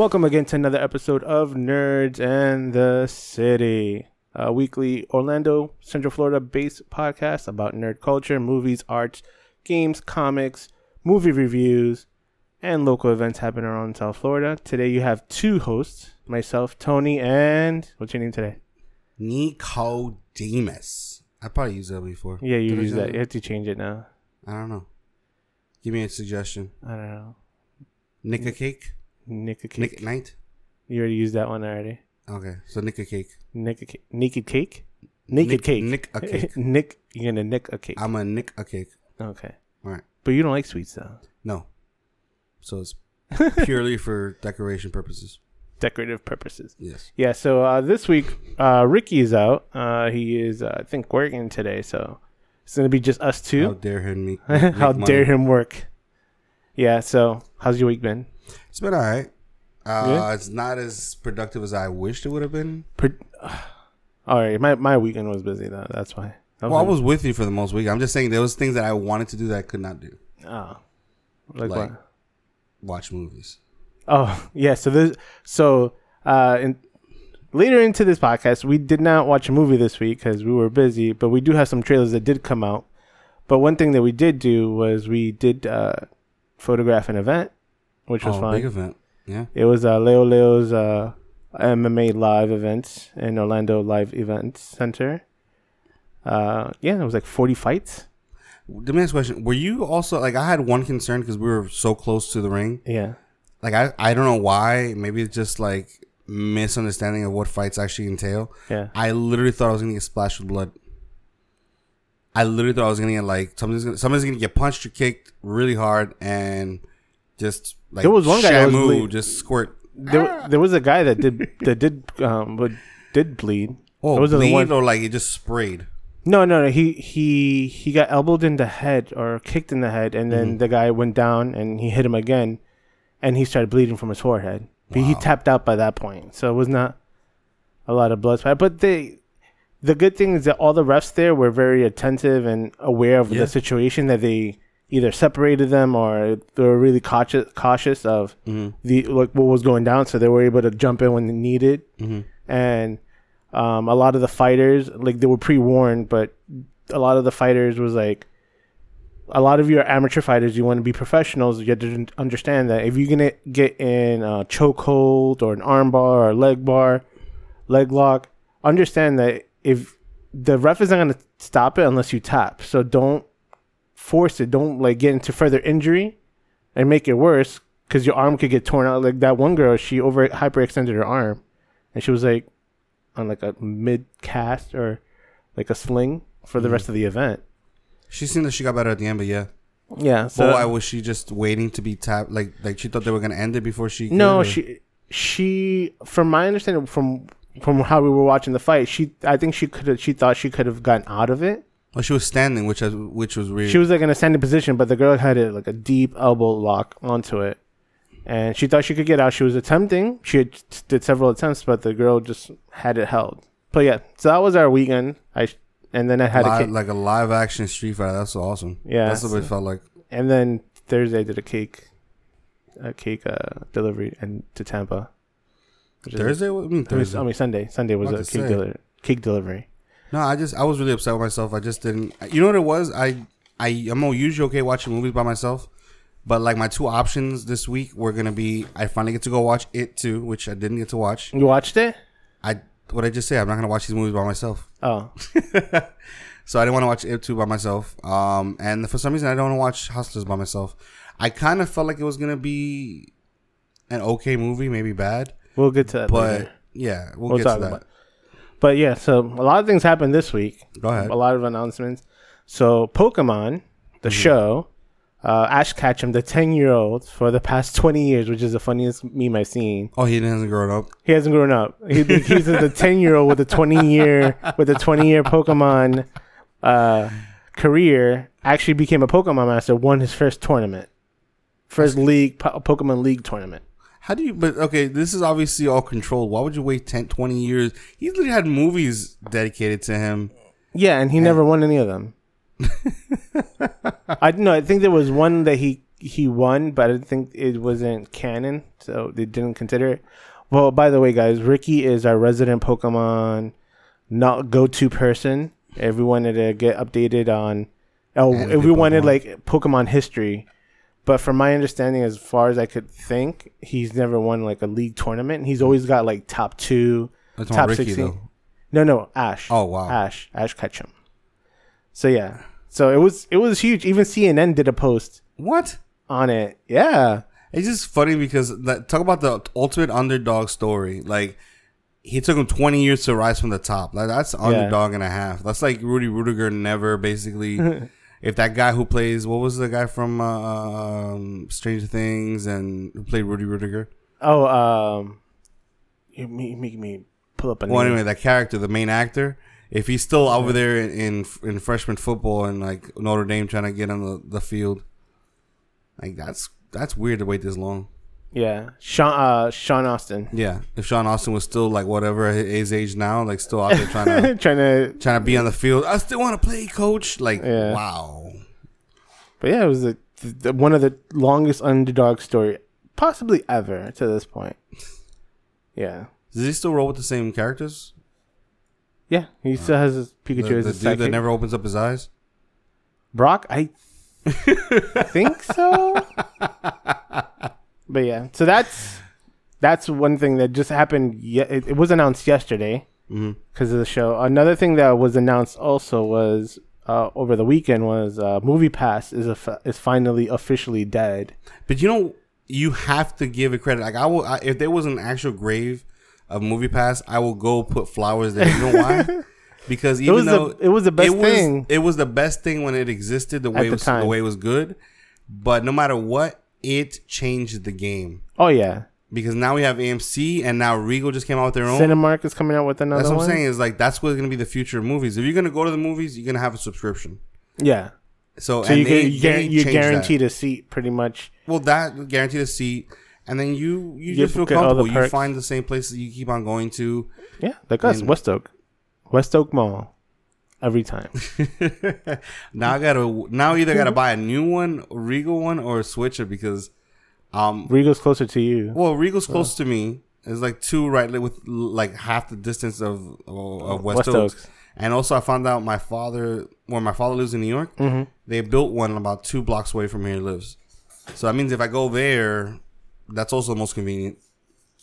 Welcome again to another episode of Nerds and the City, a weekly Orlando, Central Florida based podcast about nerd culture, movies, arts, games, comics, movie reviews, and local events happening around South Florida. Today you have two hosts, myself, Tony, and what's your name today? Nicodemus. I probably used that before. Yeah, you Did I use that. You have to change it now. I don't know. Give me a suggestion. I don't know. Nick a cake? Nick a cake. Nick night? You already used that one already. Okay, so Nick a cake. Nick a cake. Naked cake? Naked Nick- cake. Nick a cake. Nick, you're gonna nick a cake. I'm a Nick a cake. okay. All right. But you don't like sweets though. No. So it's purely for decoration purposes. Decorative purposes. Yes. Yeah, so uh, this week uh, Ricky is out. Uh, he is, uh, I think, working today, so it's gonna be just us two. How dare him me? How make dare him work? Yeah. So, how's your week been? It's been all right. Uh, Yeah? It's not as productive as I wished it would have been. Per- All right, my my weekend was busy though. That's why. Well, I was with you for the most week. I'm just saying there was things that I wanted to do that I could not do. Oh, like, Like- what? Watch movies. Oh, yeah. So this, so uh, in, later into this podcast, we did not watch a movie this week because we were busy. But we do have some trailers that did come out. But one thing that we did do was we did uh, photograph an event, which was oh, fun. big event. Yeah. It was uh, Leo Leo's uh, MMA live event in Orlando Live Event Center. Uh, yeah, it was like forty fights. Let me ask a question. Were you also like I had one concern because we were so close to the ring. Yeah, Like I I don't know why. Maybe it's just like misunderstanding of what fights actually entail. yeah. I literally thought I was gonna get splashed with blood. I literally thought I was gonna get like somebody's gonna somebody's gonna get punched or kicked really hard and just like There was one guy that was Shamu, bleed- just squirt. There, there was a guy that did that did um would did bleed. Oh, Those are the bleed ones- or like it just sprayed. No, no, no. He he he got elbowed in the head or kicked in the head, and then Mm-hmm. the guy went down and he hit him again, and he started bleeding from his forehead. But he tapped out by that point, so it was not a lot of blood splat. But they, the good thing is that all the refs there were very attentive and aware of Yeah. the situation. That they either separated them or they were really cautious cautious of Mm-hmm. the like what was going down, so they were able to jump in when they needed Mm-hmm. and um, a lot of the fighters like they were pre-warned but a lot of the fighters was like a lot of you are amateur fighters you want to be professionals you have to understand that if you're gonna get in a chokehold or an armbar or a leg bar leg lock understand that if the ref isn't gonna stop it unless you tap so don't force it don't like get into further injury and make it worse because your arm could get torn out like that one girl she over hyperextended her arm and she was like on like a mid cast or like a sling for the Mhm. rest of the event. She seemed that she got better at the end, but yeah. Yeah. So So why was she just waiting to be tapped? Like like she thought they were gonna end it before she. no, she she from my understanding from from how we were watching the fight, she I think she could have she thought she could have gotten out of it. Oh, she was standing, which was which was weird. She was like in a standing position, but the girl had it like a deep elbow lock onto it. And she thought she could get out. She was attempting. She had, did several attempts, but the girl just had it held. But yeah, so that was our weekend. I and then I had a cake. like a live action street fight. That's awesome. Yeah, that's what it felt like. And then Thursday I did a cake, a cake uh, delivery and to Tampa. is- Thursday, What- I mean Thursday. I mean Sunday. Sunday was a cake deli- cake delivery. No, I just I was really upset with myself. I just didn't. You know what it was? I I I'm usually okay watching movies by myself, but like my two options this week were gonna be I finally get to go watch it too, which I didn't get to watch. You watched it? I what I just say I'm not gonna watch these movies by myself. Oh, So I didn't want to watch it too by myself. Um, and for some reason I don't want to watch Hustlers by myself. I kind of felt like it was gonna be an okay movie, maybe bad, we'll get to that. but later. yeah, we'll, We'll get to that. about But yeah, so a lot of things happened this week. Go ahead. A lot of announcements. So Pokemon, the Mm-hmm. show, uh, Ash Ketchum, the ten-year-old for the past twenty years, which is the funniest meme I've seen. Oh, he hasn't grown up. He hasn't grown up. He, he's the ten-year-old with a twenty-year with a twenty-year Pokemon uh, career. Actually, became a Pokemon master. Won his first tournament, first league po- Pokemon League tournament. How do you, but okay, this is obviously all controlled. Why would you wait 10, 20 years? He's literally had movies dedicated to him. Yeah, and he never won any of them. I know. I think there was one that he he won, but I think it wasn't canon, so they didn't consider it. Well, by the way, guys, Ricky is our resident Pokemon not go-to person. If we wanted to get updated on, oh, And if we wanted Pokemon. like Pokemon history, but from my understanding, as far as I could think, he's never won like a league tournament. He's always got like top two, That's top Ricky sixteen. though. No, no, Ash. Oh wow. Ash, Ash Ketchum. So yeah, so it was it was huge. Even CNN did a post What? on it. Yeah, It's just funny because talk about the ultimate underdog story. Like he took him 20 years to rise from the top. Like that's underdog and a half. That's like Rudy Ruettiger never basically. if that guy who plays what was the guy from uh, um, Stranger Things and who played Rudy Ruettiger? Oh, um, you make, make me pull up a Well, name. anyway, that character, the main actor, if he's still over there in, in in freshman football and like Notre Dame trying to get on the, the field, like that's that's weird to wait this long. Yeah, Sean uh, Sean Astin Yeah, if Sean Astin was still like whatever his age now, like still out there trying to trying to. trying to be on the field, I still want to play, coach. Like, Yeah. wow. But yeah, it was the, the, one of the longest underdog story possibly ever to this point. Yeah, Does he still roll with the same characters? yeah, he still has his Pikachu The, as his dude that never opens up his eyes. Brock, I think so. but yeah, so that's that's one thing that just happened. Ye- it, it was announced yesterday because of the show. Another thing that was announced also was uh, over the weekend was uh, Movie Pass is a is finally officially dead. But you know, you have to give it credit. Like I will, I, if there was an actual grave of Movie Pass, I will go put flowers there. You know why? Because even was the- though it was the best it was, thing. it was the best thing when it existed. The way At it the was, time. the way it was good. But no matter what, it changed the game Oh yeah, because now we have AMC and now Regal just came out with their own. Cinemark is coming out with another That's what one. I'm saying. Is like that's what's gonna be the future of movies. If you're gonna go to the movies, you're gonna have a subscription. Yeah, So, so you they, you they that. guaranteed a seat pretty much. Well, that guaranteed a seat, and then you you, You just feel get all the comfortable. You find the same places you keep on going to. Yeah, like us, West Oak, West Oak Mall, every time. now I gotta now either gotta buy a new one, Regal one, or switch it because, um, Regal's closer to you. well, Regal's close to me. It's like two right with like half the distance of of, West, West Oaks. Oaks. And also, I found out my father, where my father lives in New York, Mm-hmm. they built one about two blocks away from where he lives. So that means if I go there, that's also the most convenient.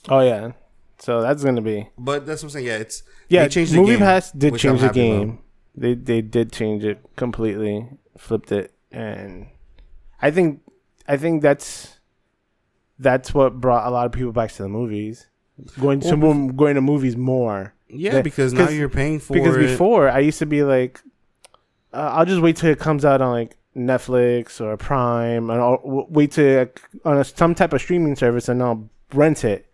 Oh yeah, so that's gonna be But that's what I'm saying. Yeah, it's yeah. they changed the Movie Pass did change the game. They they did change it completely, flipped it, and I think I think that's that's what brought a lot of people back to the movies, going to mo- going to movies more. Yeah, because now you're paying for because it. Because before I used to be like, uh, I'll just wait till it comes out on like Netflix or Prime, and I'll w- wait to on a, some type of streaming service, and I'll rent it.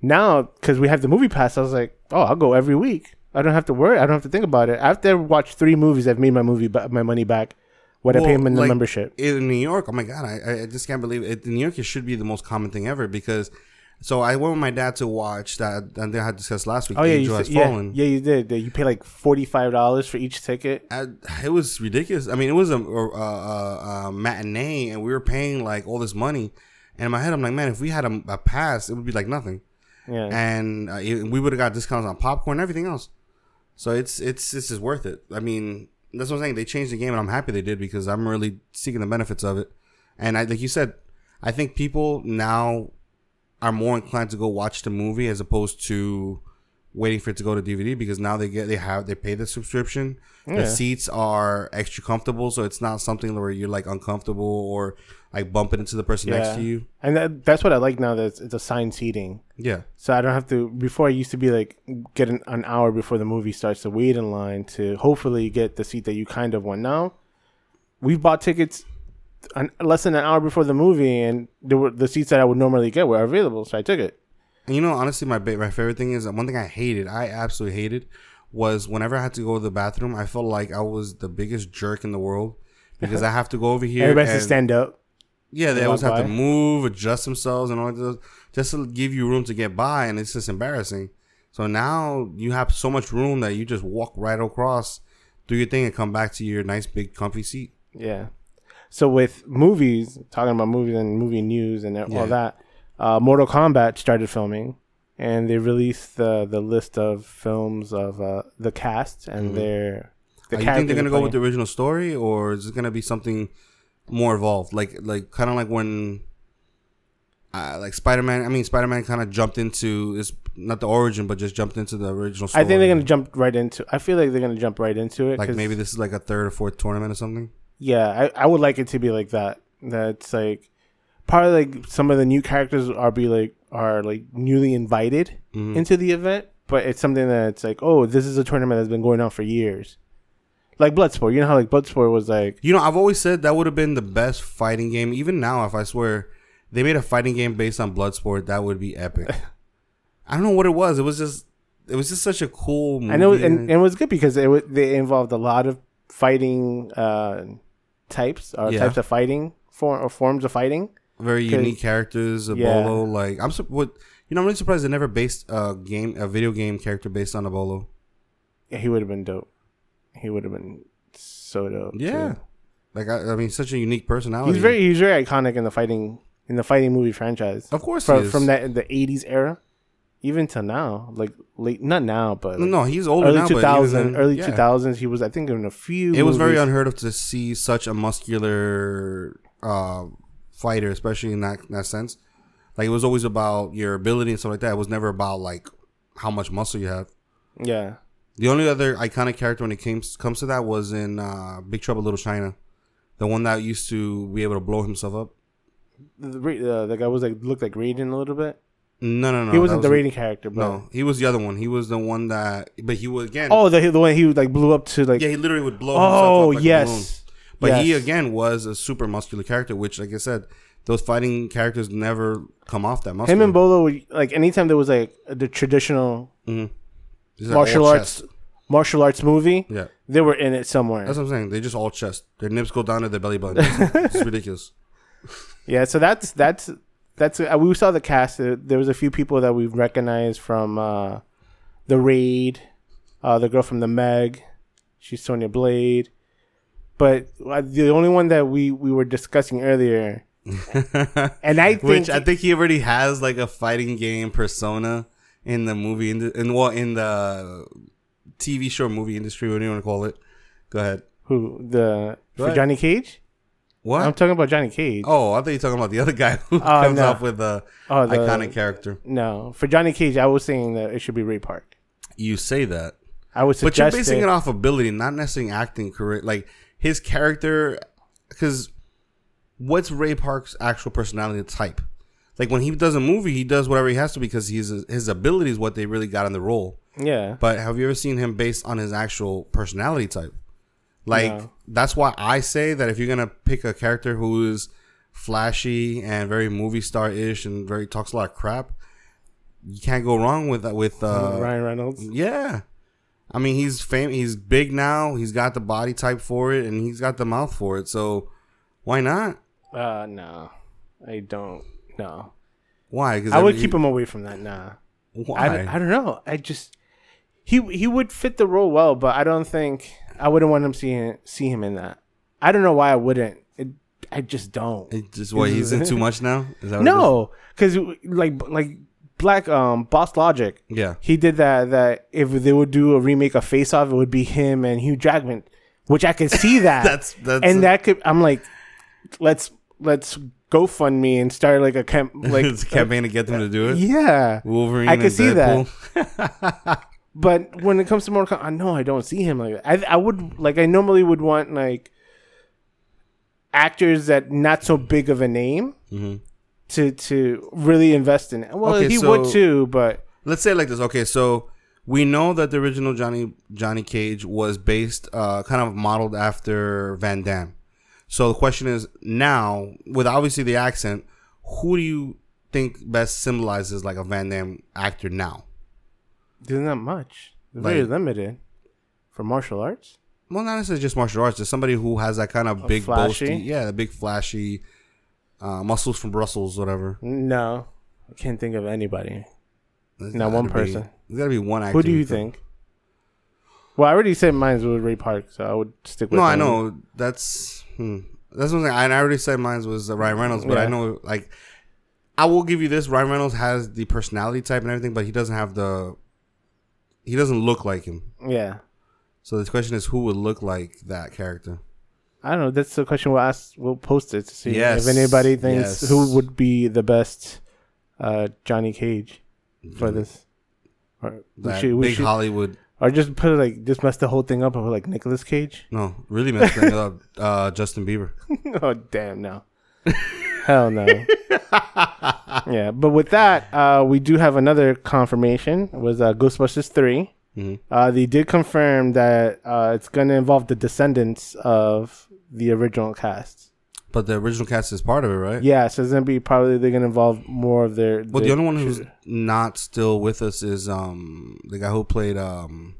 Now, because we have the movie pass, I was like, oh, I'll go every week. I don't have to worry. I don't have to think about it. After I watched three movies, I've made my movie ba- my money back. What I pay them in the like, membership. in New York. Oh my god, I, I just can't believe it. In New York, it should be the most common thing ever because. So I went with my dad to watch that, and I had discussed last week. Oh yeah, Angel you said, yeah, yeah, you did. You pay like forty five dollars for each ticket. I, it was ridiculous. I mean, it was a, a, a, a matinee, and we were paying like all this money. And in my head, I'm like, man, if we had a, a pass, it would be like nothing. Yeah, and uh, it- we would have got discounts on popcorn and everything else. So it's it's this is worth it. I mean, that's what I'm saying. They changed the game, and I'm happy they did because I'm really seeking the benefits of it. And I, like you said, I think people now are more inclined to go watch the movie as opposed to waiting for it to go to DVD because now they get they have they pay the subscription. Yeah. The seats are extra comfortable, so it's not something where you're like uncomfortable or like bumping into the person next to you. and that, that's what I like now. That it's, it's assigned seating. Yeah. So I don't have to. Before I used to be like get an, an hour before the movie starts to wait in line to hopefully get the seat that you kind of want. Now we've bought tickets an, less than an hour before the movie, and there were the seats that I would normally get were available, so I took it. And you know, honestly, my ba- my favorite thing is one thing I hated. I absolutely hated was whenever I had to go to the bathroom. I felt like I was the biggest jerk in the world because I have to go over here. Everybody has to stand up. Yeah, they always have to move, adjust themselves, and all that, just to give you room to get by, and it's just embarrassing. So now you have so much room that you just walk right across, do your thing, and come back to your nice big comfy seat. Yeah. So with movies, talking about movies and movie news and Yeah. all that, uh, Mortal Kombat started filming, and they released the the list of films of uh, the cast and Mhm. their. The you think they're gonna go with the original story, or is it gonna be something more evolved? Like like kind of like when. Uh, like Spider Man, I mean Spider Man kind of jumped into is not the origin, but just jumped into the original. story. I think they're gonna jump right into. I feel like they're gonna jump right into it. Like maybe this is like a third or fourth tournament or something. Yeah, I, I would like it to be like that. That's like part of like some of the new characters are be like are like newly invited Mhm. into the event, but it's something that's like, oh, this is a tournament that's been going on for years. Like Bloodsport, you know how like Bloodsport was like You know, I've always said that would have been the best fighting game. Even now, if I swear they made a fighting game based on Bloodsport, that would be epic. I don't know what it was. It was just, it was just such a cool. Movie I know and, and it was good because it wa- they involved a lot of fighting uh types or Yeah. types of fighting for or forms of fighting. Very unique characters. A Yeah. Bolo, like I'm, su- what you know, I'm really surprised they never based a game, a video game character based on a Bolo. Yeah, he would have been dope. He would have been so dope. Yeah, too. like I, I mean, such a unique personality. He's very he's very iconic in the fighting in the fighting movie franchise. of course, from he is. from that the eighties era, even to now, like late not now, but No, like no, he's older early now. two but even thousand, then, early yeah. two thousands. He was, I think, in a few. It was very unheard of to see such a muscular uh, fighter, especially in that that sense. Like it was always about your ability and stuff like that. It was never about like how much muscle you have. Yeah, The only other iconic character when it came comes to that was in uh, Big Trouble Little China, the one that used to be able to blow himself up. the, uh, the guy was like looked like Raiden a little bit. No, no, no. he wasn't the was- Raiden character, but No, he was the other one. He was the one that, but he was again. oh, the the one he like blew up to like. yeah, he literally would blow himself oh up like a yes, But he again was a super muscular character, which, like I said, those fighting characters never come off that muscle. him and Bolo would- like anytime there was like the traditional Mhm. Martial arts chest. martial arts movie, Yeah, they were in it somewhere. that's what I'm saying. They just all chest. Their nips go down to their belly button. It's, it's ridiculous. Yeah, so that's that's that's uh, we saw the cast. There, there was a few people that we recognized from uh, the raid. Uh, the girl from the Meg, she's Sonya Blade. But uh, the only one that we we were discussing earlier, and I think Which I think he already has like a fighting game persona in the movie in the in what in the TV show movie industry. What do you want to call it? Go ahead. who the Go for ahead. Johnny Cage. What? I'm talking about Johnny Cage. oh, I thought you were talking about the other guy who oh, comes no. off with a Oh, the- iconic character. No, for Johnny Cage, I was saying that it should be Ray Park. You say that. I would say But you're basing it. it off ability, not necessarily acting correct. Like his character, because what's Ray Park's actual personality type? Like when he does a movie, he does whatever he has to because he's his ability is what they really got in the role. Yeah, But have you ever seen him based on his actual personality type? Like No. that's why I say that if you're gonna pick a character who is flashy and very movie star ish and very talks a lot of crap, you can't go wrong with that. With uh, Ryan Reynolds. yeah. I mean, he's fam- he's big now. He's got the body type for it, and he's got the mouth for it. So, why not? Uh, no, I don't. No, Why? Because I would keep him away from that. Nah, Why? I, I don't know. I just he he would fit the role well, but I don't think I wouldn't want him see see him in that. I don't know why I wouldn't. It, I just don't. It's just what he's in too much now. Is that what No, because like like Black um Boss Logic. Yeah. he did that. That if they would do a remake of Face Off, it would be him and Hugh Jackman, which I could see that. That's that's and that could I'm like, let's let's GoFundMe and start like a camp like a campaign to get them to do it. yeah. Wolverine. I could see that. But when it comes to Mortal Kombat, I know I don't see him like that. I I would like I normally would want like actors that not so big of a name Mhm. to to really invest in it. Well, Okay, he so- would too, but Let's say it like this. Okay, so we know that the original Johnny Johnny Cage was based, uh, kind of modeled after Van Damme. So the question is now, with obviously the accent, who do you think best symbolizes like a Van Damme actor now? there's not much. They're very limited for martial arts. Well, not necessarily just martial arts. There's somebody who has that kind of big, flashy? boasty, yeah, the big flashy uh, muscles from Brussels, whatever. No, I can't think of anybody. There's Not one be- person. There's got to be one actor. Who do you think? Well, I already said mine was Ray Park, so I would stick with. No, I know that's. Hmm. That's one thing. I, and I already said mine was uh, Ryan Reynolds, but I know like I will give you this. Ryan Reynolds has the personality type and everything, but he doesn't have the. He doesn't look like him. Yeah. So the question is, who would look like that character? I don't know. That's the question we'll ask. We'll post it to see Yes. if anybody thinks Yes. who would be the best uh, Johnny Cage for this. Or we That should, we big should, Hollywood. Or just put it like just mess the whole thing up with like Nicolas Cage. No, really messed things up. Uh, Justin Bieber. oh damn no, hell no. yeah, but with that, uh, we do have another confirmation. It was uh, Ghostbusters 3 Mhm. Uh, they did confirm that uh, it's going to involve the descendants of the original cast. But the original cast is part of it, right? Yeah, so it's gonna be probably they're gonna involve more of their. Well, the only one who's not still with us is um the guy who played um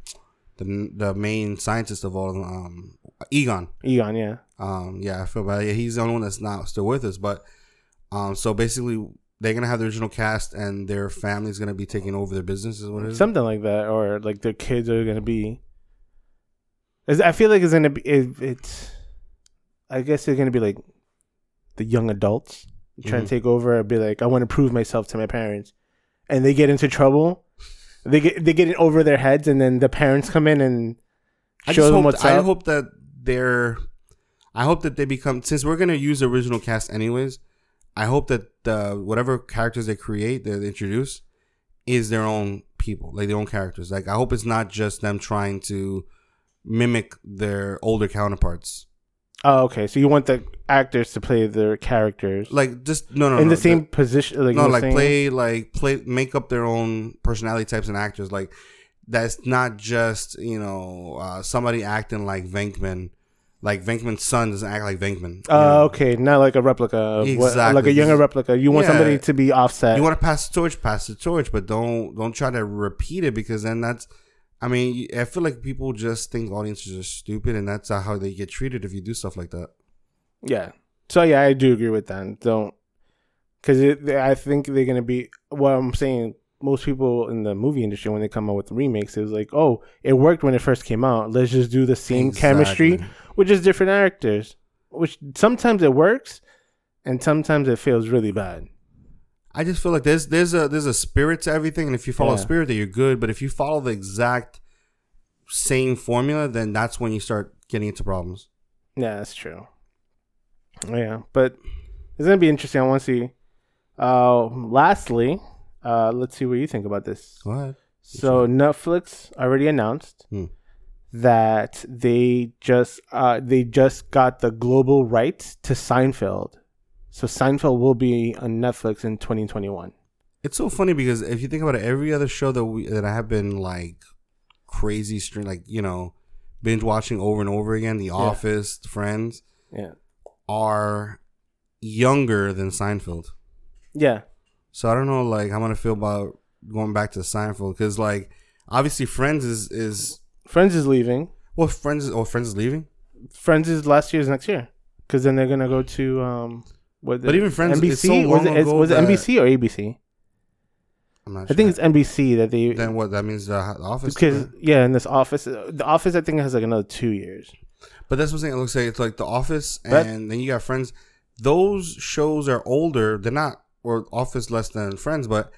the the main scientist of all of them, um Egon. Egon, yeah, Um, yeah, I feel bad. Yeah, he's the only one that's not still with us. But um, so basically, they're gonna have the original cast, and their family's gonna be taking over their business. Is what is. something like that, or like their kids are gonna be. Is- I feel like it's gonna be it, it's. I guess it's gonna be like, the young adults trying Mhm. to take over and be like, I want to prove myself to my parents, and they get into trouble. They get they get it over their heads, and then the parents come in and show them hope, what's I up. hope that they're. I hope that they become since we're gonna use the original cast anyways. I hope that the whatever characters they create, that they introduce, is their own people, like their own characters. Like I hope it's not just them trying to mimic their older counterparts. Oh, okay. So you want the actors to play their characters Like just no, no, in no, the same position, like no, like play, like play, make up their own personality types and actors. Like that's not just you know uh, somebody acting like Venkman. Like Venkman's son doesn't act like Venkman. Oh, know? okay. Not like a replica of what, Exactly. like a younger replica. You want Yeah. somebody to be offset. You want to pass the torch, pass the torch, but don't don't try to repeat it because then that's. I mean, I feel like people just think audiences are stupid, and that's how they get treated if you do stuff like that. yeah. So yeah, I do agree with that. Don't because I think they're gonna be. What I'm saying, most people in the movie industry when they come out with remakes, it was like, oh, it worked when it first came out. Let's just do the same chemistry with just different actors. Which sometimes it works, and sometimes it feels really bad. I just feel like there's there's a there's a spirit to everything, and if you follow Yeah. a spirit, that you're good. But if you follow the exact same formula, then that's when you start getting into problems. Yeah, that's true. Yeah, but it's gonna be interesting. I want to see. Uh, lastly, uh, let's see what you think about this. Go ahead. So Netflix already announced Hmm. that they just uh, they just got the global rights to Seinfeld. So Seinfeld will be on Netflix in 2021. It's so funny because if you think about it, every other show that we that I have been like crazy stream, like you know, binge watching over and over again, The Office, Friends, Yeah. are younger than Seinfeld. Yeah. So I don't know, like how I'm gonna feel about going back to Seinfeld because, like, obviously Friends is is Friends is leaving. well, Friends is oh Friends is leaving. Friends is last year's next year because then they're gonna go to um. What But even Friends, NBC so was long it, is- ago was it NBC or ABC? I'm not. I think it's NBC that they then what that means the Office because yeah, in this office, the office I think has like another two years. But that's what I'm saying. It looks like it's like The Office, But- and then you got Friends. Those shows are older. They're not, or Office less than Friends, but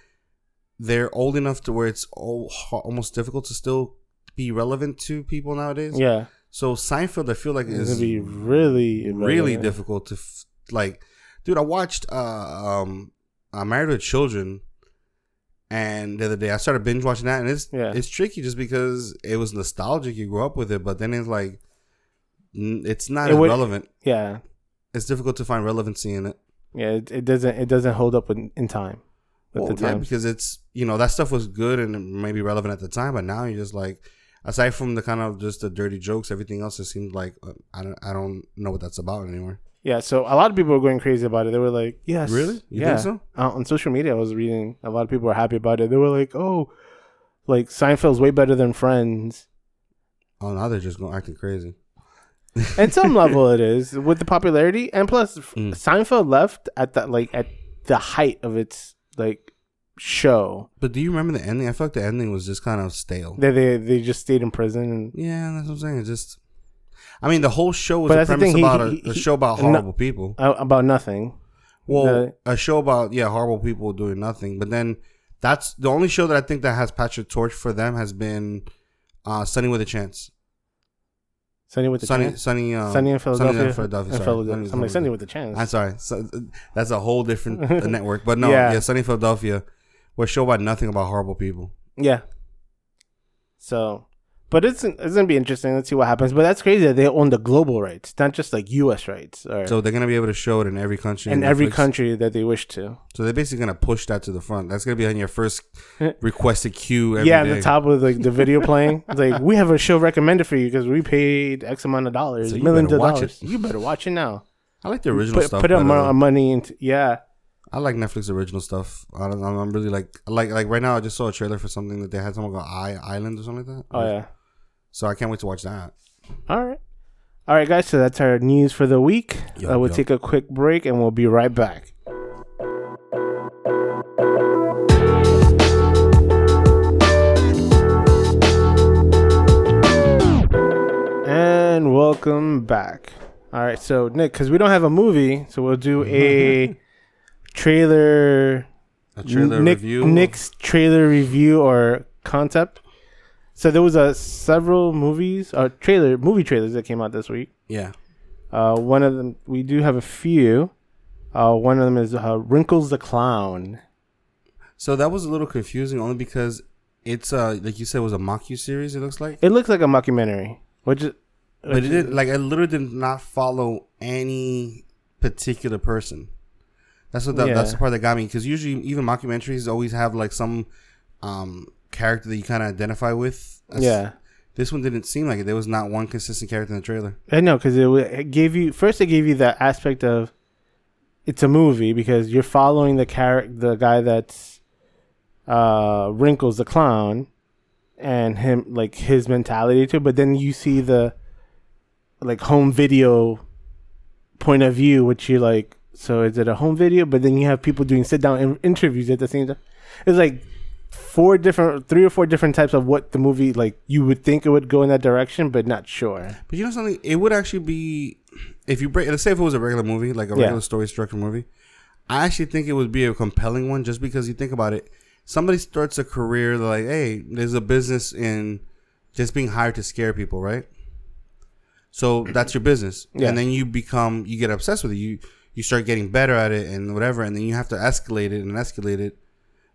they're old enough to where it's al- almost difficult to still be relevant to people nowadays. Yeah, So Seinfeld, I feel like is really, really relevant. difficult to f- like. Dude, I watched uh, um, uh, Married with Children, and the other day I started binge watching that, and it's Yeah. it's tricky just because it was nostalgic. You grew up with it, but then it's like it's not It would- relevant. Yeah, It's difficult to find relevancy in it. yeah. It, it doesn't it doesn't hold up in, in time. With Well, the yeah, time. because it's you know that stuff was good and maybe relevant at the time, but now you're just like, aside from the kind of just the dirty jokes, everything else just seems like uh, I don't I don't know what that's about anymore. Yeah, so a lot of people were going crazy about it. They were like, "Yes, Really? You yeah." think so? Uh, on social media, I was reading a lot of people were happy about it. They were like, "Oh, like Seinfeld's way better than Friends." Oh, now they're just going acting crazy. At some level, it is with the popularity, and plus, Mm. Seinfeld left at that like at the height of its like show. But do you remember the ending? I feel like the ending was just kind of stale. They they they just stayed in prison, and Yeah, that's what I'm saying. It just I mean, the whole show was But a premise he- about a, he- a he- show about no- horrible people. Uh, about nothing. Well, the- a show about yeah horrible people doing nothing. But then that's the only show that I think that has Patrick Torch for them has been uh, Sunny with a Chance. Sunny with the Sunny, chance. Sunny, um, Sunny in Philadelphia. Sunny in Philadelphia. In. Philadelphia. I'm like Sunny with the chance. I'm sorry. So, that's a whole different uh, network. But no, Yeah. yeah. Sunny Philadelphia was a show about nothing about horrible people. Yeah. So, but it's it's gonna be interesting. Let's see what happens. But that's crazy that they own the global rights, not just like U.S. rights, or So they're gonna be able to show it in every country. in every Netflix. country that they wish to. So they're basically gonna push that to the front. That's gonna be on your first eh. requested queue. Every yeah, at the top of like the video playing. It's like we have a show recommended for you because we paid X amount of dollars, So millions of dollars. it. You better watch it now. I like the original Put stuff. put up better, money into yeah. I like Netflix original stuff. I don't, I'm really like like like right now. I just saw a trailer for something that they had something called I Island or something like that. Oh yeah. So I can't wait to watch that. All right. All right, guys. So that's our news for the week. Uh, we'll take a quick break and we'll be right back. And welcome back. All right, so Nick, because we don't have a movie, so we'll do a trailer A trailer Nick, review. Nick's trailer review or concept. So there was a several movies, uh, trailer movie trailers that came out this week. Yeah. Uh, one of them we do have a few. Uh, one of them is uh, Wrinkles the Clown. So that was a little confusing, only because it's uh like you said, it was a mock series. It looks like, It looks like a mockumentary, which is, but it did like I literally did not follow any particular person. That's what the, that's the part that got me because usually even mockumentaries always have like some um character that you kind of identify with. That's- yeah. This one didn't seem like it. There was not one consistent character in the trailer. I know because it, it gave you first. It gave you the aspect of it's a movie because you're following the character, the guy that's uh, Wrinkles the clown, and him like his mentality too. But then you see the like home video point of view, which you like. So is it a home video? But then you have people doing sit down in- interviews at the same time. It's like four different, three or four different types of what the movie like. You would think it would go in that direction, but not sure. But you know something? It would actually be if you break. Let's say if it was a regular movie, like a Yeah. regular story structure movie. I actually think it would be a compelling one, just because you think about it. Somebody starts a career like, hey, there's a business in just being hired to scare people, right? So that's your business, Yeah. and then you become, you get obsessed with it. You you start getting better at it and whatever, and then you have to escalate it and escalate it,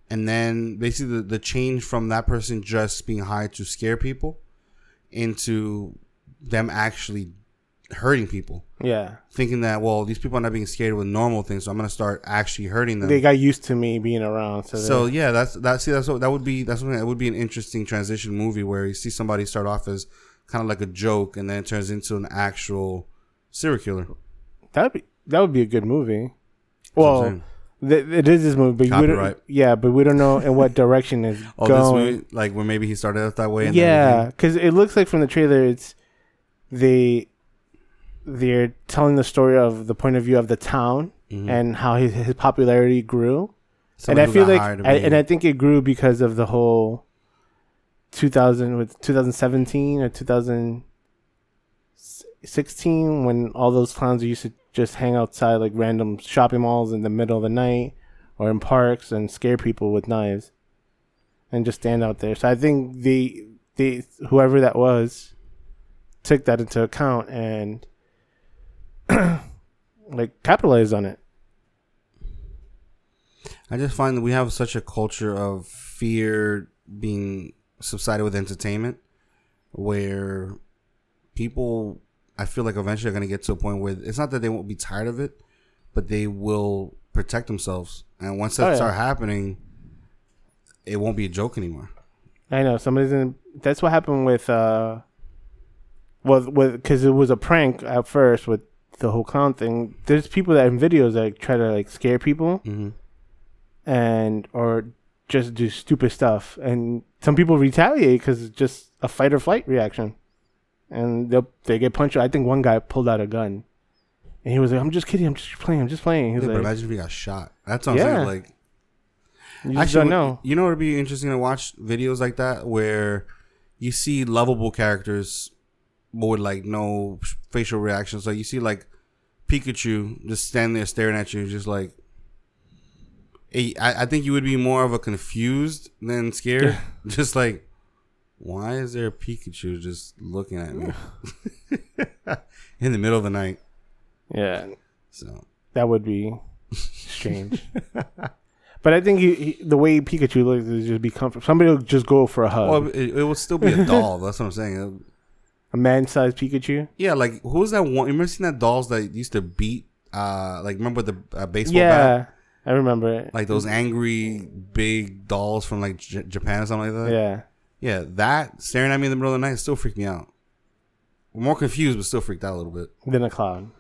and then basically the, the change from that person just being hired to scare people into them actually hurting people Yeah. thinking that well these people are not being scared with normal things so i'm gonna start actually hurting them they got used to me being around. So, so yeah that's that see that's what that would be that's what that would be an interesting transition movie where you see somebody start off as kind of like a joke and then it turns into an actual serial killer that'd be that would be a good movie. Well, th- it is this movie, but we don't, yeah, but we don't know in what direction it's oh this going. movie like where maybe he started out that way and yeah, because it looks like from the trailer, it's they they're telling the story of the point of view of the town Mhm. and how his, his popularity grew. Somebody and I feel like, I, and I think it grew because of the whole 2000 with 2017 or 2016 when all those clowns used to just hang outside like random shopping malls in the middle of the night or in parks and scare people with knives and just stand out there. So I think they they whoever that was took that into account and like capitalized on it. I just find that we have such a culture of fear being subsided with entertainment where people I feel like eventually they're going to get to a point where it's not that they won't be tired of it, but they will protect themselves. And once that Oh, yeah. start happening, it won't be a joke anymore. I know somebody's in. That's what happened with uh, well, with because it was a prank at first with the whole clown thing. There's people that in videos that try to like scare people Mm-hmm. and or just do stupid stuff, and some people retaliate because it's just a fight or flight reaction, and they they get punched. I think one guy pulled out a gun, and he was like, "I'm just kidding. I'm just playing. I'm just playing." He Yeah, was but like, imagine if he got shot. That's what I'm Yeah. saying. Like, "You just actually, don't know." you know, it'd be interesting to watch videos like that where you see lovable characters but with like no facial reactions. So you see like Pikachu just standing there staring at you, just like. I, I think you would be more of a confused than scared. just like, why is there a Pikachu just looking at me in the middle of the night? Yeah, So that would be strange. but I think he, he, the way Pikachu looks is just be comfortable. Somebody will just go for a hug. Well, it, it would still be a doll. That's what I'm saying. a man-sized Pikachu. Yeah, like who was that one? You remember seeing that dolls that used to beat? Uh, like remember the uh, baseball bat? Yeah, bat? I remember it. Like those angry big dolls from like J- Japan or something like that. yeah, Yeah, that staring at me in the middle of the night still freaked me out. More confused, but still freaked out a little bit. Than a clown.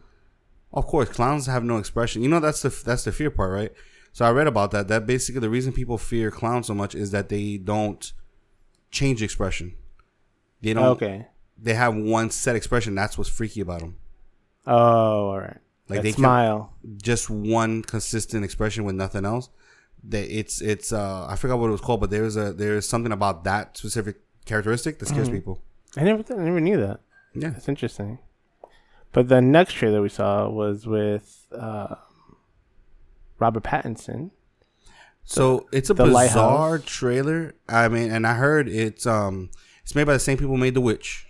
Of course, clowns have no expression. You know that's the that's the fear part, right? So I read about that. That basically the reason people fear clowns so much is that they don't change expression. They don't. Okay. They have one set expression. That's what's freaky about them. Oh, all right. Like That they smile. Just one consistent expression with nothing else. That it's it's uh I forgot what it was called, but there's a there's something about that specific characteristic that scares people. I never, I never knew that. Yeah. That's interesting. But the next trailer we saw was with uh, Robert Pattinson. So it's a bizarre Lighthouse. trailer. I mean, and I heard it's um it's made by the same people who made The Witch.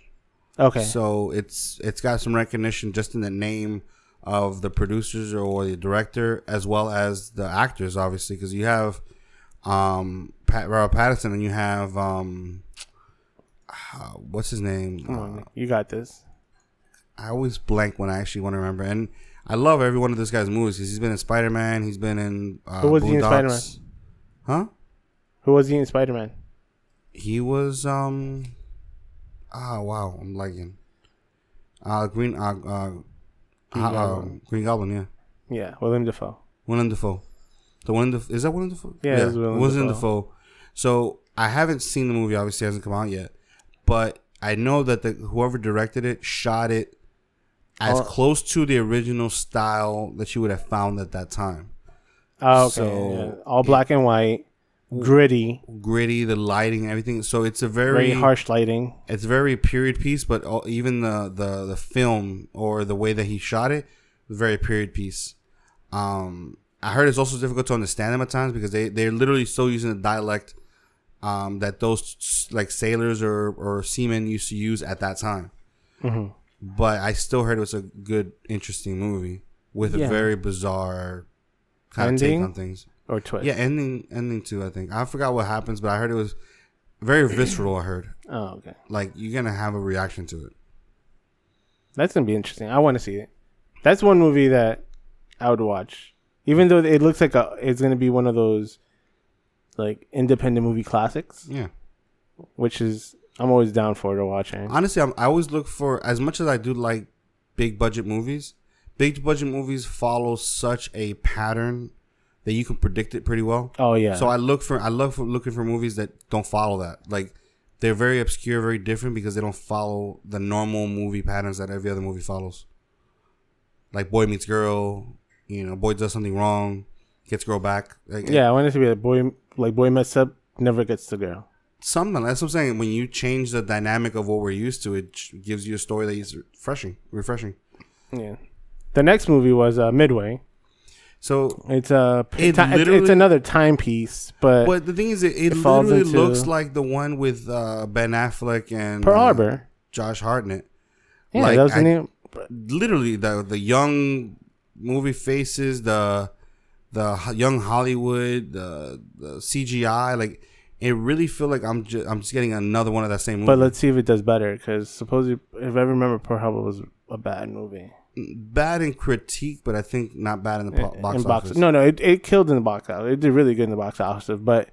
Okay. So it's it's got some recognition just in the name of the producers or the director as well as the actors, obviously, because you have um Pat Robert Pattinson and you have um uh, what's his name? Uh, you got this. I always blank when I actually want to remember. And I love every one of this guy's movies because he's been in Spider Man. He's been in uh, Who was he in Spider-Man? Huh? Who was he in Spider Man? He was um. Ah wow, I'm lagging. Uh, Green uh, uh, Green uh, Goblin. um, Green Goblin, yeah. Yeah, William Dafoe. Willem Dafoe. The Willem Dafoe is that Willem Dafoe? Yeah, was Willem Willem Dafoe. Dafoe. So I haven't seen the movie. Obviously, it hasn't come out yet, but I know that the whoever directed it shot it as Oh. close to the original style that you would have found at that time. Oh, okay. So- yeah. All black and white, gritty, Gritty, the lighting, everything. So it's a very, very, harsh lighting. It's very period piece, but all, even the, the the film or the way that he shot it was very period piece. Um, I heard it's also difficult to understand them at times because they they're literally still using the dialect um, that those like sailors or or seamen used to use at that time. Mhm. But I still heard it was a good, interesting movie with Yeah. a very bizarre kind of take on things. Or twist. Yeah, ending ending too. I think I forgot what happens, but I heard it was very visceral. I heard Oh, okay. like you're gonna have a reaction to it. That's gonna be interesting. I want to see it. That's one movie that I would watch, even though it looks like a, it's gonna be one of those like independent movie classics, Yeah. which is I'm always down for to watching. Eh? Honestly, I'm, I always look for as much as I do like big budget movies. Big budget movies follow such a pattern that you can predict it pretty well. Oh yeah. So I look for I love for looking for movies that don't follow that. Like they're very obscure, very different because they don't follow the normal movie patterns that every other movie follows. Like boy meets girl, you know, boy does something wrong, gets girl back. Like, yeah, I want it to be a boy like boy messed up, never gets the girl. something. That's what I'm saying. When you change the dynamic of what we're used to, it gives you a story that is refreshing. Refreshing. Yeah. The next movie was uh, Midway. So, It's a It it's, it's another timepiece, but but the thing is, it, it, It literally looks like the one with uh, Ben Affleck and Pearl uh, Harbor. Josh Hartnett. Yeah, like, that was I- name. literally the the young movie faces, the the young Hollywood, the the CGI, like it really feel like I'm just I'm just getting another one of that same movie. But let's see if it does better. Because supposedly, if I remember, Pearl Harbor was a bad movie. Bad in critique, but I think not bad in the po- box in office. No, no, it, it killed in the box office. It did really good in the box office, but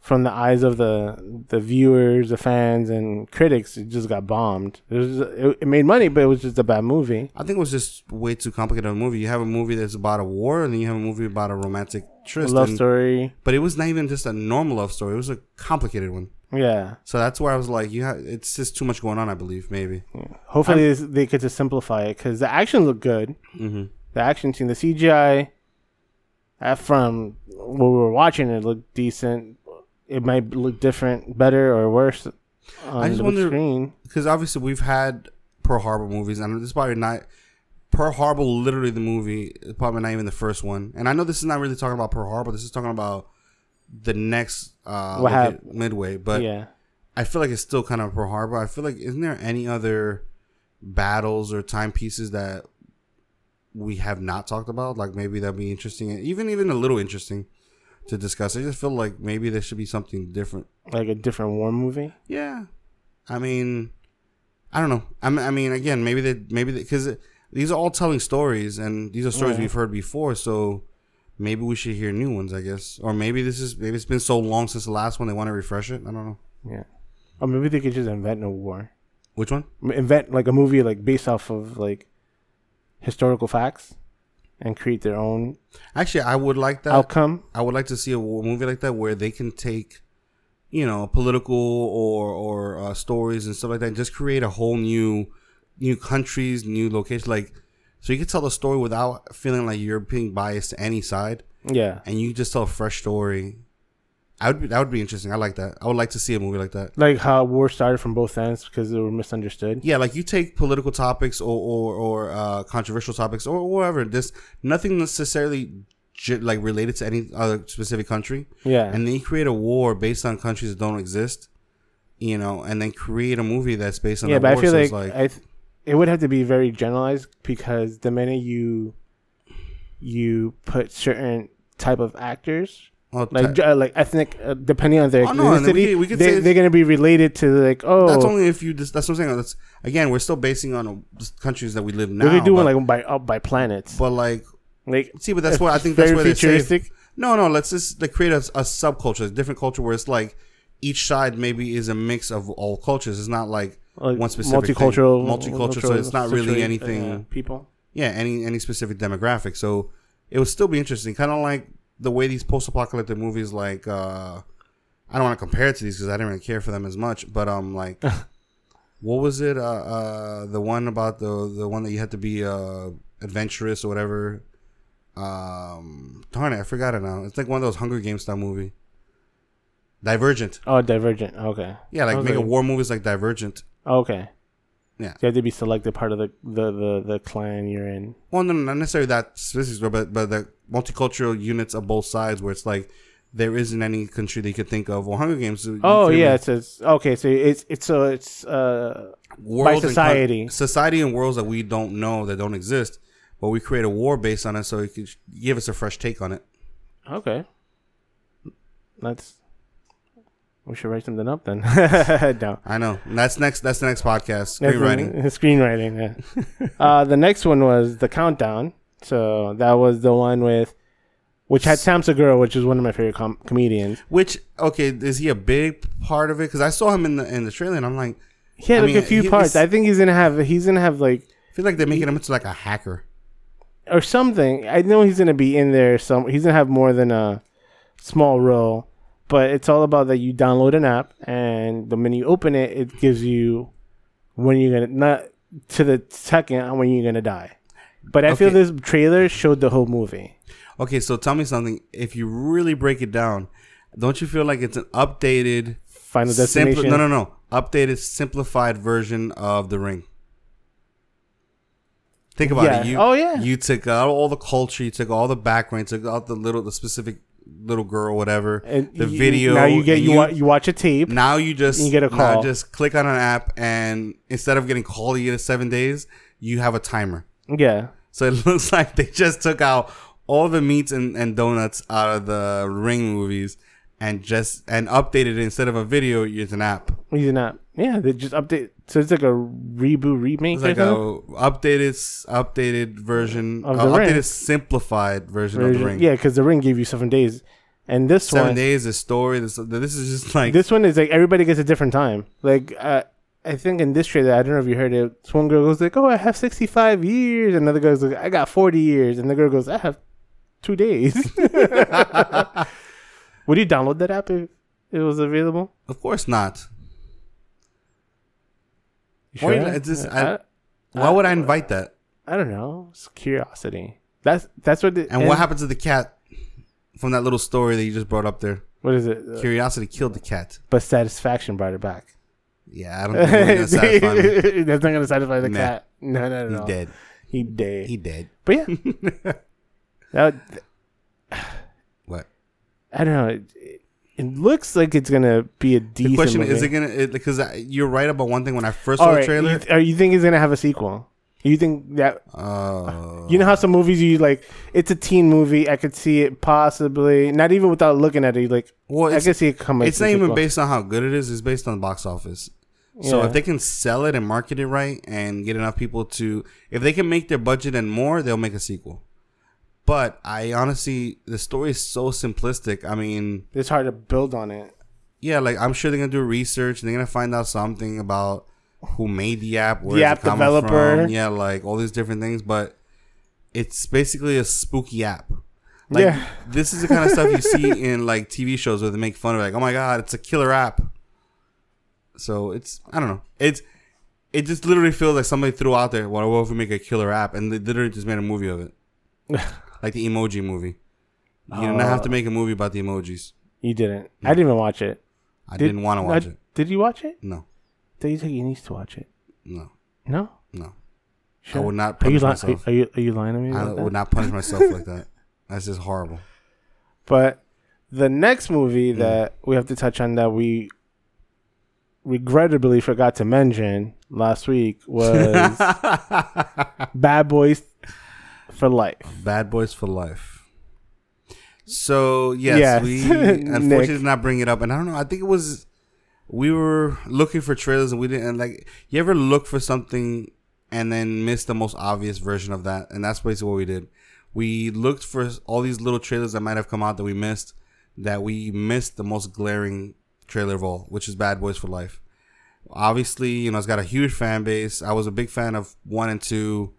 from the eyes of the the viewers, the fans, and critics, it just got bombed. It was it, it made money, but it was just a bad movie. I think it was just way too complicated of a movie. You have a movie that's about a war, and then you have a movie about a romantic tryst. love and- story, But it was not even just a normal love story. It was a complicated one. Yeah. So that's where I was like, you have, it's just too much going on. I believe maybe. Hopefully, this, they could just simplify it because the action looked good. Mm-hmm. The action scene, the CGI, from what we were watching, it looked decent. It might look different, better, or worse on I just the wonder- Because obviously we've had Pearl Harbor movies, and this is probably not Pearl Harbor. Literally, the movie probably not even the first one. And I know this is not really talking about Pearl Harbor. This is talking about the next uh, loca- hap- Midway. But yeah. I feel like it's still kind of Pearl Harbor. I feel like isn't there any other battles or timepieces that we have not talked about? Like maybe that'd be interesting, even even a little interesting to discuss. I just feel like maybe there should be something different. Like a different war movie. Yeah, I mean, I don't know. I mean, I mean again, maybe they maybe because these are all telling stories, and these are stories Yeah. we've heard before. So maybe we should hear new ones, I guess. Or maybe this is maybe it's been so long since the last one they want to refresh it. I don't know Yeah. Or maybe they could just invent a war. which one. Invent like a movie like based off of like historical facts and create their own Actually, I would like that. outcome. I would like to see a movie like that where they can take, you know, political or or uh, stories and stuff like that, and just create a whole new, new countries, new locations. Like, so you can tell the story without feeling like you're being biased to any side, Yeah. and you just tell a fresh story. I would be, that would be interesting. I like that. I would like to see a movie like that. Like how war started from both ends because they were misunderstood. Yeah, like you take political topics or or, or uh, controversial topics or whatever. This nothing necessarily like related to any other specific country. Yeah. and then you create a war based on countries that don't exist, you know, and then create a movie that's based on yeah, but I war. feel so like, it's I th- it would have to be very generalized because the minute you you put certain type of actors well, like uh, like ethnic uh, depending on their Oh, no, we ethnicity, could- we could they, they're gonna be related to like oh that's only if you. Just, that's what I'm saying. That's again, we're still basing on uh, countries that we live now. we could do but, like by up by planets but like, like see, but that's what I think. That's where futuristic. No, no, let's just like create a, a subculture, a different culture where it's like each side maybe is a mix of all cultures. It's not like like one specific thing. multicultural, multicultural. So it's not really anything. uh, people. yeah, any any specific demographic. So it would still be interesting, kind of like the way these post-apocalyptic movies, like uh, I don't want to compare it to these because I didn't really care for them as much, but um, like what was it? Uh, uh, the one about the the one that you had to be uh adventurous or whatever. Um, darn it, I forgot it now. It's like one of those Hunger Games style movie. Divergent. Oh, Divergent. Okay, Yeah, like make a war movies like Divergent. Okay. Yeah. you have to be selected part of the the the, the clan you're in. Well, no, no, not necessarily that specific, but but the multicultural units of both sides, where it's like there isn't any country they could think of. Well, Hunger Games. Oh yeah, it's, it's okay. So it's it's so it's uh worlds and society. coun- society and worlds that we don't know that don't exist, but we create a war based on it, so it could give us a fresh take on it. okay. Let's. We should write something up then. no. I know. And that's next. That's the next podcast. Screenwriting. the- Screenwriting. Yeah. uh, the next one was the countdown. So that was the one with, which had Sam Segura, which is one of my favorite com- comedians. Which okay, is he a big part of it? Because I saw him in the in the trailer, and I'm like, He had I like mean, a few parts. was- I think he's gonna have. He's gonna have like I feel like they're making him into like a hacker. or something. I know he's gonna be in there. Some he's gonna have more than a small role, but it's all about that you download an app and the minute you open it, it gives you when you're gonna not to the second when you're gonna die. But I feel this trailer showed the whole movie. Okay, so tell me something. If you really break it down, don't you feel like it's an updated Final Simpli- Destination. no, no, no. Updated, simplified version of the ring. Think about Yeah. it. You, Oh, yeah. You took out all the culture. You took all the background. You took out the little, the specific little girl, whatever. And the you- video. Now you get you, wa- you watch a tape. Now you just You get a call. just click on an app, and instead of getting called you get seven days, you have a timer. Yeah. So it looks like they just took out all the meats and, and donuts out of the ring movies and just and updated it instead of a video, it's an app. Use an app. Yeah, they just update. So it's like a reboot remake. It's like a updated updated version, Of uh, the ring. updated simplified version, of the ring. Yeah, because the ring gave you seven days, and this Seven one, days, the story. This, this is just like this one is like everybody gets a different time. Like uh, I think in this trailer, I don't know if you heard it. One girl goes like, "Oh, I have sixty-five years," and another goes like, "I got forty years," and the girl goes, "I have two days." Would you download that app if it was available? Of course not. Why sure? It's just- I, Why would I invite that? I don't know. It's curiosity. That's that's what. The, And what happened to the cat from that little story that you just brought up there? What is it? Curiosity killed the cat. but satisfaction brought it back. Yeah, I don't think gonna satisfy me. That's not gonna satisfy the Nah. cat. No, no, no. He dead. He dead. He dead. but yeah, that? I don't know. It, it, it looks like it's gonna be a decent. The question movie. is, it gonna? Because you're right about one thing. When I first saw All the trailer, You, are you think it's gonna have a sequel? You think that uh, you know how some movies you like? It's a teen movie. I could see it possibly, not even without looking at it. Like well, I could see it coming. it's not even based on how good it is. It's based on the box office. So Yeah. if they can sell it and market it right and get enough people to, if they can make their budget and more, they'll make a sequel. But I honestly, the story is so simplistic. I mean, It's hard to build on it. yeah, like I'm sure they're gonna do research and they're gonna find out something about who made the app, where The app developer. from. yeah, like all these different things. But it's basically a spooky app. Like Yeah. this is the kind of stuff you see in like TV shows where they make fun of, like, oh my god, it's a killer app. So it's I don't know, it's it just literally feels like somebody threw out there, well, what if we make a killer app, and they literally just made a movie of it, like the emoji movie. You did not have to Uh, make a movie about the emojis. You didn't. I didn't even watch it. I Did- did, not want to watch I- it. Did you watch it? No, Then you think you need to watch it. no, No. no. Sure. I would not Are you, punish li- myself. are, you are you lying to me? I that? would not punish myself like that. That's just horrible. But the next movie that we have to touch on that we regrettably forgot to mention last week was Bad Boys for Life. Bad Boys for Life. So yes, Yes. we unfortunately did not bring it up, and I don't know. I think it was we were looking for trailers, and we didn't. And like, you ever look for something and then miss the most obvious version of that? And that's basically what we did. We looked for all these little trailers that might have come out that we missed. That we missed the most glaring trailer of all, which is Bad Boys for Life. Obviously, you know, it's got a huge fan base. I was a big fan of one and two.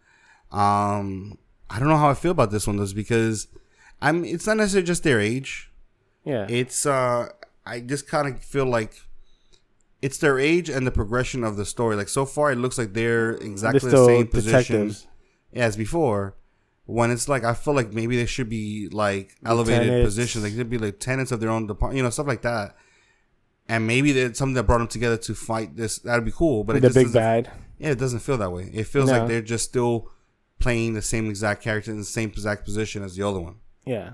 Um, I don't know how I feel about this one though, because I'm. It's not necessarily just their age. Yeah. It's. uh I just kind of feel like it's their age and the progression of the story. Like so far, it looks like they're They're exactly the same position as before. When it's like I feel like maybe they should be like elevated Lieutenants. positions. Like they'd be like tenants of their own department, you know, stuff like that. And maybe there's something that brought them together to fight this. That'd be cool. But it the just big bad. yeah, it doesn't feel that way. It feels No. like they're just still playing the same exact character in the same exact position as the other one. Yeah.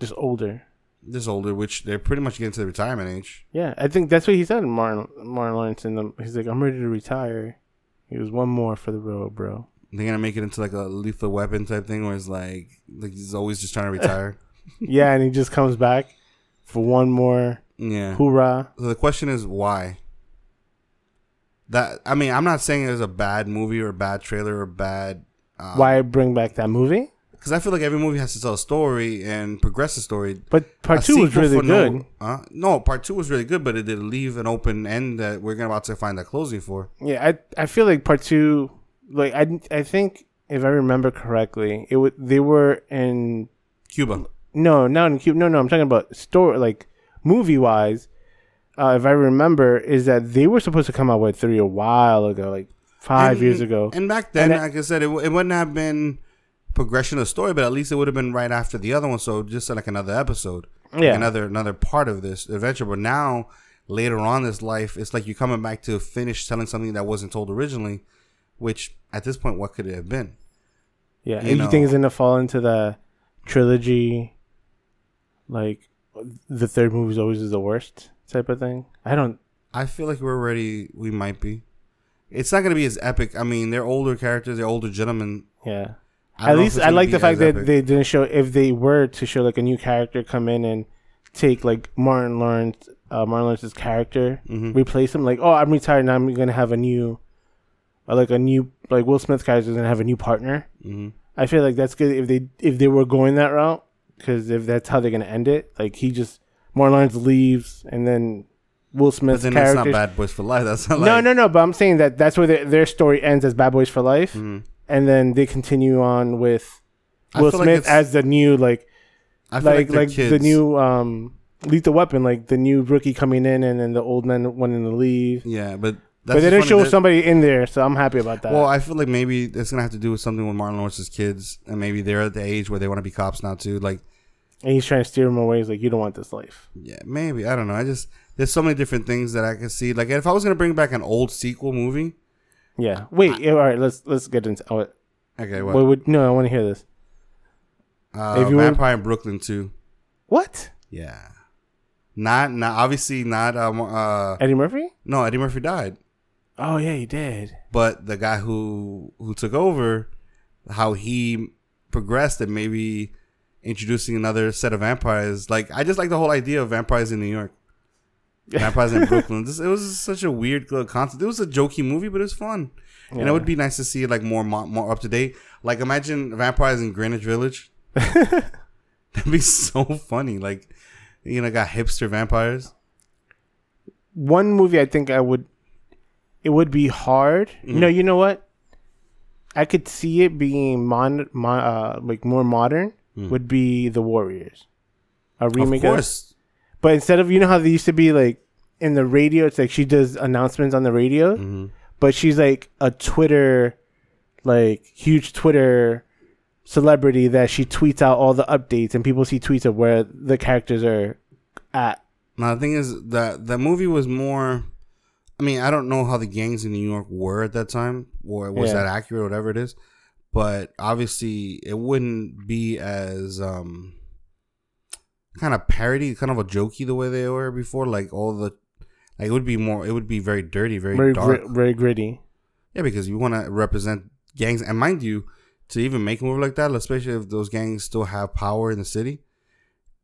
Just older. This older, which they're pretty much getting to the retirement age. Yeah, I think that's what he said. Martin Martin Lawrence in the he's like, I'm ready to retire. He was one more for the road, bro. They're gonna make it into like a lethal weapon type thing, where it's like like he's always just trying to retire. yeah, and he just comes back for one more yeah. hoorah. So the question is why. That I mean, I'm not saying it was a bad movie or a bad trailer or bad. Um, Why bring back that movie? Because I feel like every movie has to tell a story and progress the story. But part A two was really good. No, uh, no, part two was really good, but it did leave an open end that we're gonna about to find that closing for. Yeah, I I feel like part two, like I I think if I remember correctly, it was they were in Cuba. no not in Cuba. No, no, I'm talking about story like movie wise. Uh, if I remember, is that they were supposed to come out with three a while ago, like five And- years ago. And back then, And like I said, it, it wouldn't have been progression of story, but at least it would have been right after the other one. So just like another episode, like Yeah. another another part of this adventure. But now, later on in this life, it's like you're coming back to finish telling something that wasn't told originally. Which at this point, what could it have been? Yeah, you you think it's gonna fall into the trilogy, like the third movie is always is the worst type of thing? I don't. I feel like we're ready. We might be. It's not gonna be as epic. I mean, they're older characters. They're older gentlemen. Yeah. At least I like the fact that epic. they didn't show if they were to show like a new character come in and take like Martin Lawrence, uh, Martin Lawrence's character, Mhm. replace him. Like, oh, I'm retired now. I'm gonna have a new, uh, like a new like Will Smith character is gonna have a new partner. hmm I feel like that's good if they if they were going that route because if that's how they're gonna end it, like he just Martin Lawrence leaves and then Will Smith's then that's character. not Bad Boys for Life. That's not no, like, no, no. But I'm saying that that's where their, their story ends as Bad Boys for Life, Mhm. and then they continue on with Will feel like Smith as the new like I feel like they're like, the new um lethal weapon, like the new rookie coming in and then the old man wanting to leave. Yeah, but but they didn't show that- somebody in there, so I'm happy about that. Well, I feel like maybe it's gonna have to do with something with Martin Lawrence's kids, and maybe they're at the age where they want to be cops now too. Like, and he's trying to steer him away. He's like, "You don't want this life." yeah, maybe I don't know. I just there's so many different things that I can see. Like if I was gonna bring back an old sequel movie, Yeah. Wait. yeah, all right. Let's let's get into. Oh, okay, what? wait, no, I want to hear this. Uh, if you were- Vampire in Brooklyn too. What? Yeah, not not obviously not. Um, uh, Eddie Murphy? no, Eddie Murphy died, Oh yeah, he did. but the guy who who took over, how he progressed and maybe introducing another set of vampires. Like I just like the whole idea of vampires in New York. Vampires in Brooklyn. This, it was such a weird little concept. It was a jokey movie, but it was fun. And it would be nice to see like more more up to date. Like imagine vampires in Greenwich Village. That'd be so funny. Like you know, got hipster vampires. One movie I think I would. It would be hard. Mm-hmm. No, you know what? I could see it being mon, mon uh, like more modern. Would be the Warriors, a Mm. Of remake. Of course. But instead of you know how they used to be like in the radio, it's like she does announcements on the radio, Mhm. but she's like a Twitter, like huge Twitter celebrity that she tweets out all the updates, and people see tweets of where the characters are at. Now the thing is that the movie was more. I mean, I don't know how the gangs in New York were at that time, or was Yeah. that accurate, whatever it is. But obviously, it wouldn't be as um, kind of parody, kind of a jokey the way they were before. Like all the, like it would be more. It would be very dirty, very, Very, dark. gri- very gritty. Yeah, because you want to represent gangs, and mind you, to even make a movie like that, especially if those gangs still have power in the city,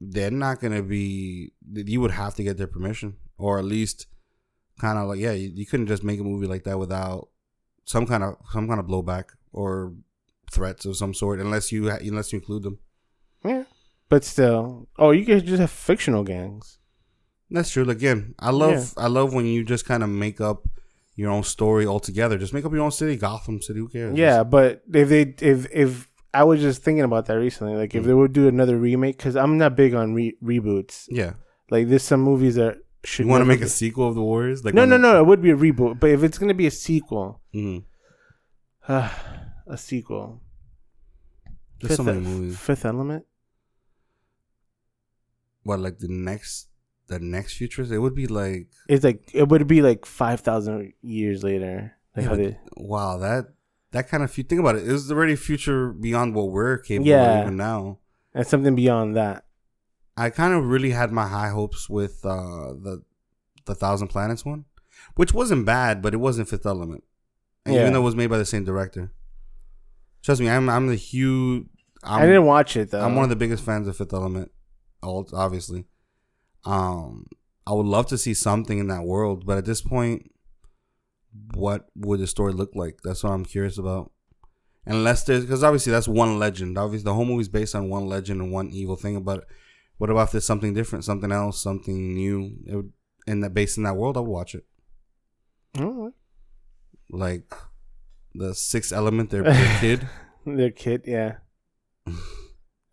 they're not gonna be. You would have to get their permission, or at least kind of like, yeah, you, you couldn't just make a movie like that without some kind of some kind of blowback or threats of some sort, unless you ha- unless you include them. Yeah, but still, oh, you could just have fictional gangs. That's true. Again, I love I love when you just kind of make up your own story altogether. Just make up your own city, Gotham City. Who cares? Yeah, but if they if if I was just thinking about that recently, like Mm. if they would do another remake, because I'm not big on re- reboots. yeah. Like there's some movies that should. You want to make a sequel of the Warriors? Like No, no, no. It would be a reboot, but if it's gonna be a sequel, Mhm. A sequel. There's so Fifth, many movies. Fifth Element. What like the next the next futures? It would be like It's like it would be like five thousand years later. Like Yeah, they, wow that that kind of. You think about it, it was already future beyond what we're capable Yeah. of even now. and something beyond that. I kind of really had my high hopes with uh, the the Thousand Planets one, which wasn't bad, but it wasn't Fifth Element, and Yeah. even though it was made by the same director. Trust me, I'm I'm the huge. I'm, I didn't watch it though. I'm one of the biggest fans of Fifth Element, obviously. Um, I would love to see something in that world, but at this point, what would the story look like? That's what I'm curious about. Unless there's, because obviously that's one legend. Obviously, the whole movie's based on one legend and one evil thing. But what about if there's something different, something else, something new? It would, in that based in that world, I would watch it. Alright. Like the Sixth Element, their, their kid. Their kid, yeah.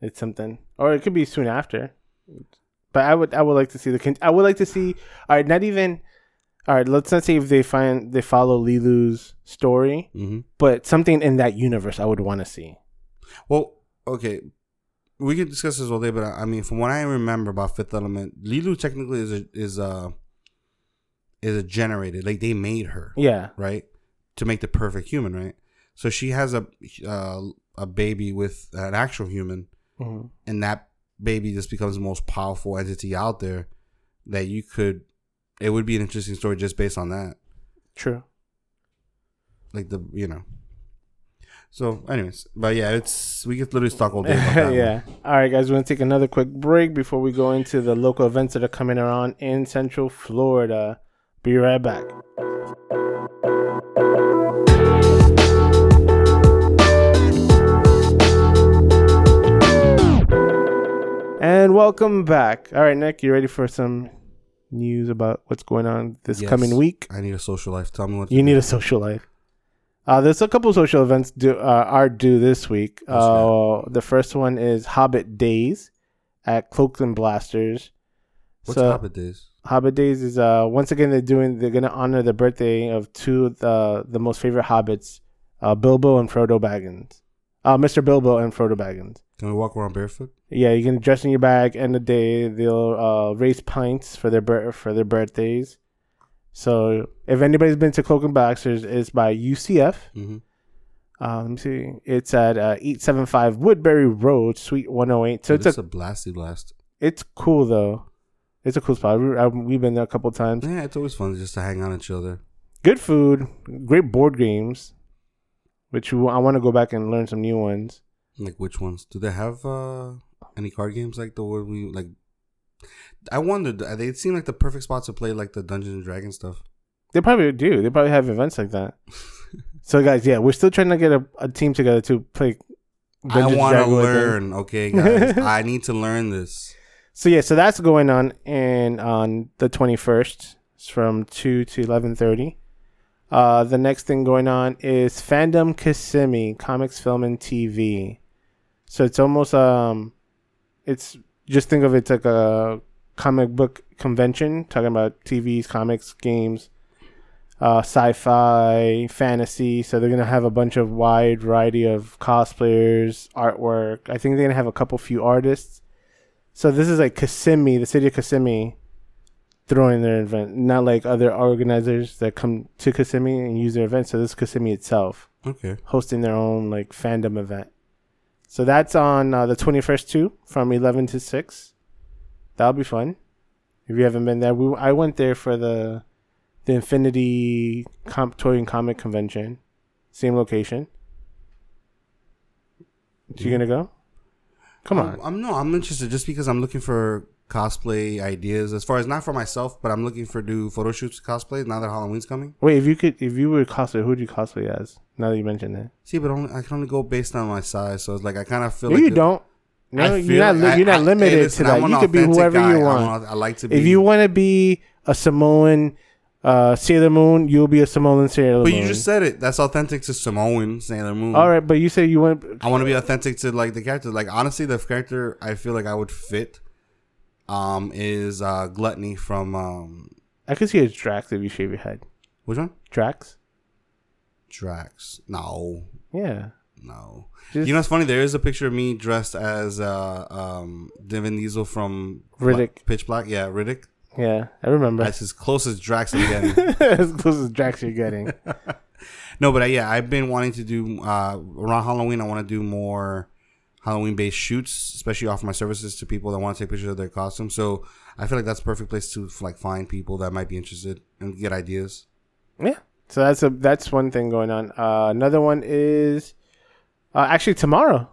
it's something, or it could be soon after. But I would, I would like to see the. Con- I would like to see. All right, not even. All right, let's not say if they find they follow Leeloo's story, hmm but something in that universe I would want to see. Well, okay, we can discuss this all day, but I I mean, from what I remember about Fifth Element, Leeloo technically is a is a is a generated. Like they made her, Yeah, right, to make the perfect human, right? So she has a uh, a baby with an actual human, Mhm. and that baby just becomes the most powerful entity out there that you could. It would be an interesting story just based on that, true. like the you know. So, anyways, but yeah, it's we could literally talk all day that. one. yeah. All right, guys, we're gonna take another quick break before we go into the local events that are coming around in Central Florida. Be right back. And welcome back. All right, Nick, you ready for some news about what's going on this Yes. coming week? I need a social life. Tell me what You need a social life. Uh, there's a couple social events do, uh, are due this week. Uh, the first one is Hobbit Days at Cloaks and Blasters. What's so, Hobbit Days? Hobbit Days is uh once again they're doing they're gonna honor the birthday of two of the the most favorite hobbits, uh, Bilbo and Frodo Baggins. Uh, Mr. Bilbo and Frodo Baggins. Can we walk around barefoot? Yeah, you can dress in your bag. End of the day, they'll uh, raise pints for their bir- for their birthdays. So if anybody's been to Cloak and Blasters, it's by UCF. Mm-hmm. Uh, let me see. It's at uh, eight seven five Woodbury Road, Suite one hundred eight. So So it's it's a a blasty blast. it's cool though. It's a cool spot. We, I, we've been there a couple times. Yeah, it's always fun just to hang out and chill there. Good food, great board games, which I want to go back and learn some new ones. Like which ones? Do they have uh any card games like the one we like? I wondered. They seem like the perfect spot to play like the Dungeons and Dragons stuff. They probably do. They probably have events like that. so guys, yeah, we're still trying to get a, a team together to play. I want to Dragons with them. learn. Okay, guys, I need to learn this. So yeah, so that's going on in on the twenty first. It's from two to eleven thirty. Uh, the next thing going on is Fandom Kissimmee Comics, Film, and TV. So it's almost um, it's just think of it like a comic book convention talking about TVs, comics, games, uh, sci-fi, fantasy. So they're gonna have a bunch of wide variety of cosplayers, artwork. I think they're gonna have a couple few artists. So this is like Kissimmee, the city of Kissimmee, throwing their event, not like other organizers that come to Kissimmee and use their event. So this is Kissimmee itself Okay. hosting their own like fandom event. So that's on uh, the 21st too, from 11 to 6. That'll be fun. If you haven't been there, we I went there for the the Infinity comp, Toy and Comic Convention, same location. You gonna go? Come on. I'm, I'm no. I'm interested just because I'm looking for cosplay ideas. As far as not for myself, but I'm looking for do photo shoots cosplay now that Halloween's coming. Wait, if you could, if you were cosplay, who would you cosplay as? Now that you mentioned it, See, but only, I can only go based on my size, so it's like I kind of feel no, like you don't. No, you're not. li- I- you're not I- limited hey, listen, to that. You could be whoever guy. you want. an- I like to be. If you want to be a Samoan uh, Sailor Moon, you'll be a Samoan Sailor but Moon. But you just said it. That's authentic to Samoan Sailor Moon. All right, but you say you want. I want to be authentic to like the character. Like honestly, the character I feel like I would fit, um, is uh Gluttony from um I could see a Drax if you shave your head. which one? Drax. Drax. No, Yeah. no. Just You know what's funny? There is a picture of me dressed as uh um Vin Diesel from Riddick. Pitch Black. Yeah, Riddick. yeah, I remember. That's as close as Drax I'm getting. as close as Drax you're getting. No, but uh, yeah, I've been wanting to do uh, around Halloween. I want to do more Halloween based shoots, especially offer my services to people that want to take pictures of their costumes. So I feel like that's a perfect place to like find people that might be interested and get ideas. Yeah. So that's a that's one thing going on. Uh, another one is uh, actually tomorrow.